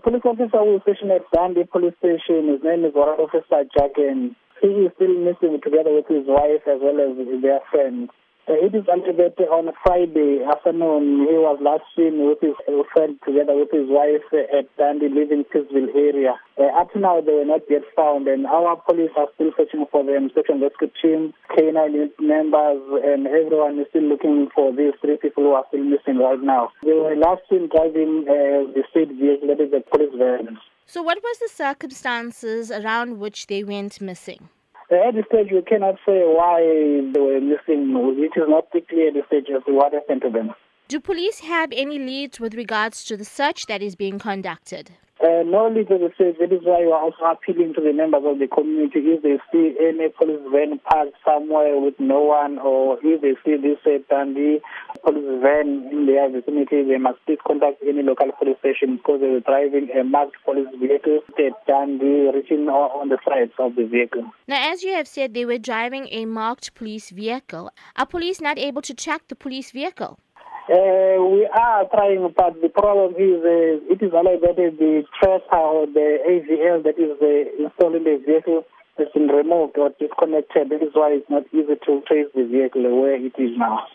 police officer is stationed at Dundee Police Station, his name is Warrant Officer Jack, and he is still missing together with his wife as well as their friends. Uh, it is that on Friday afternoon he was last seen with his friend together with his wife at Dundee Living Peaceville area. Uh, up to now they were not yet found and our police are still searching for them. Search and rescue team, K9 members and everyone is still looking for these three people who are still missing right now. They were last seen driving uh, the state vehicle, that is the police van. So what was the circumstances around which they went missing? Uh, at this stage, we cannot say why they were missing. It is not clear at this stage as to what happened to them. Do police have any leads with regards to the search that is being conducted? Uh, no legal says that is why we are also appealing to the members of the community if they see any police van parked somewhere with no one or if they see this uh, Dundee police van in their vicinity, they must please contact any local police station because they were driving a marked police vehicle at Dundee reaching on the sides of the vehicle. Now, as you have said, they were driving a marked police vehicle. Are police not able to track the police vehicle? Uh, we are trying, but the problem is uh, it is alleged that the tracer or the AVL that is uh, installed in the vehicle has been removed or disconnected. That is why it's not easy to trace the vehicle where it is now.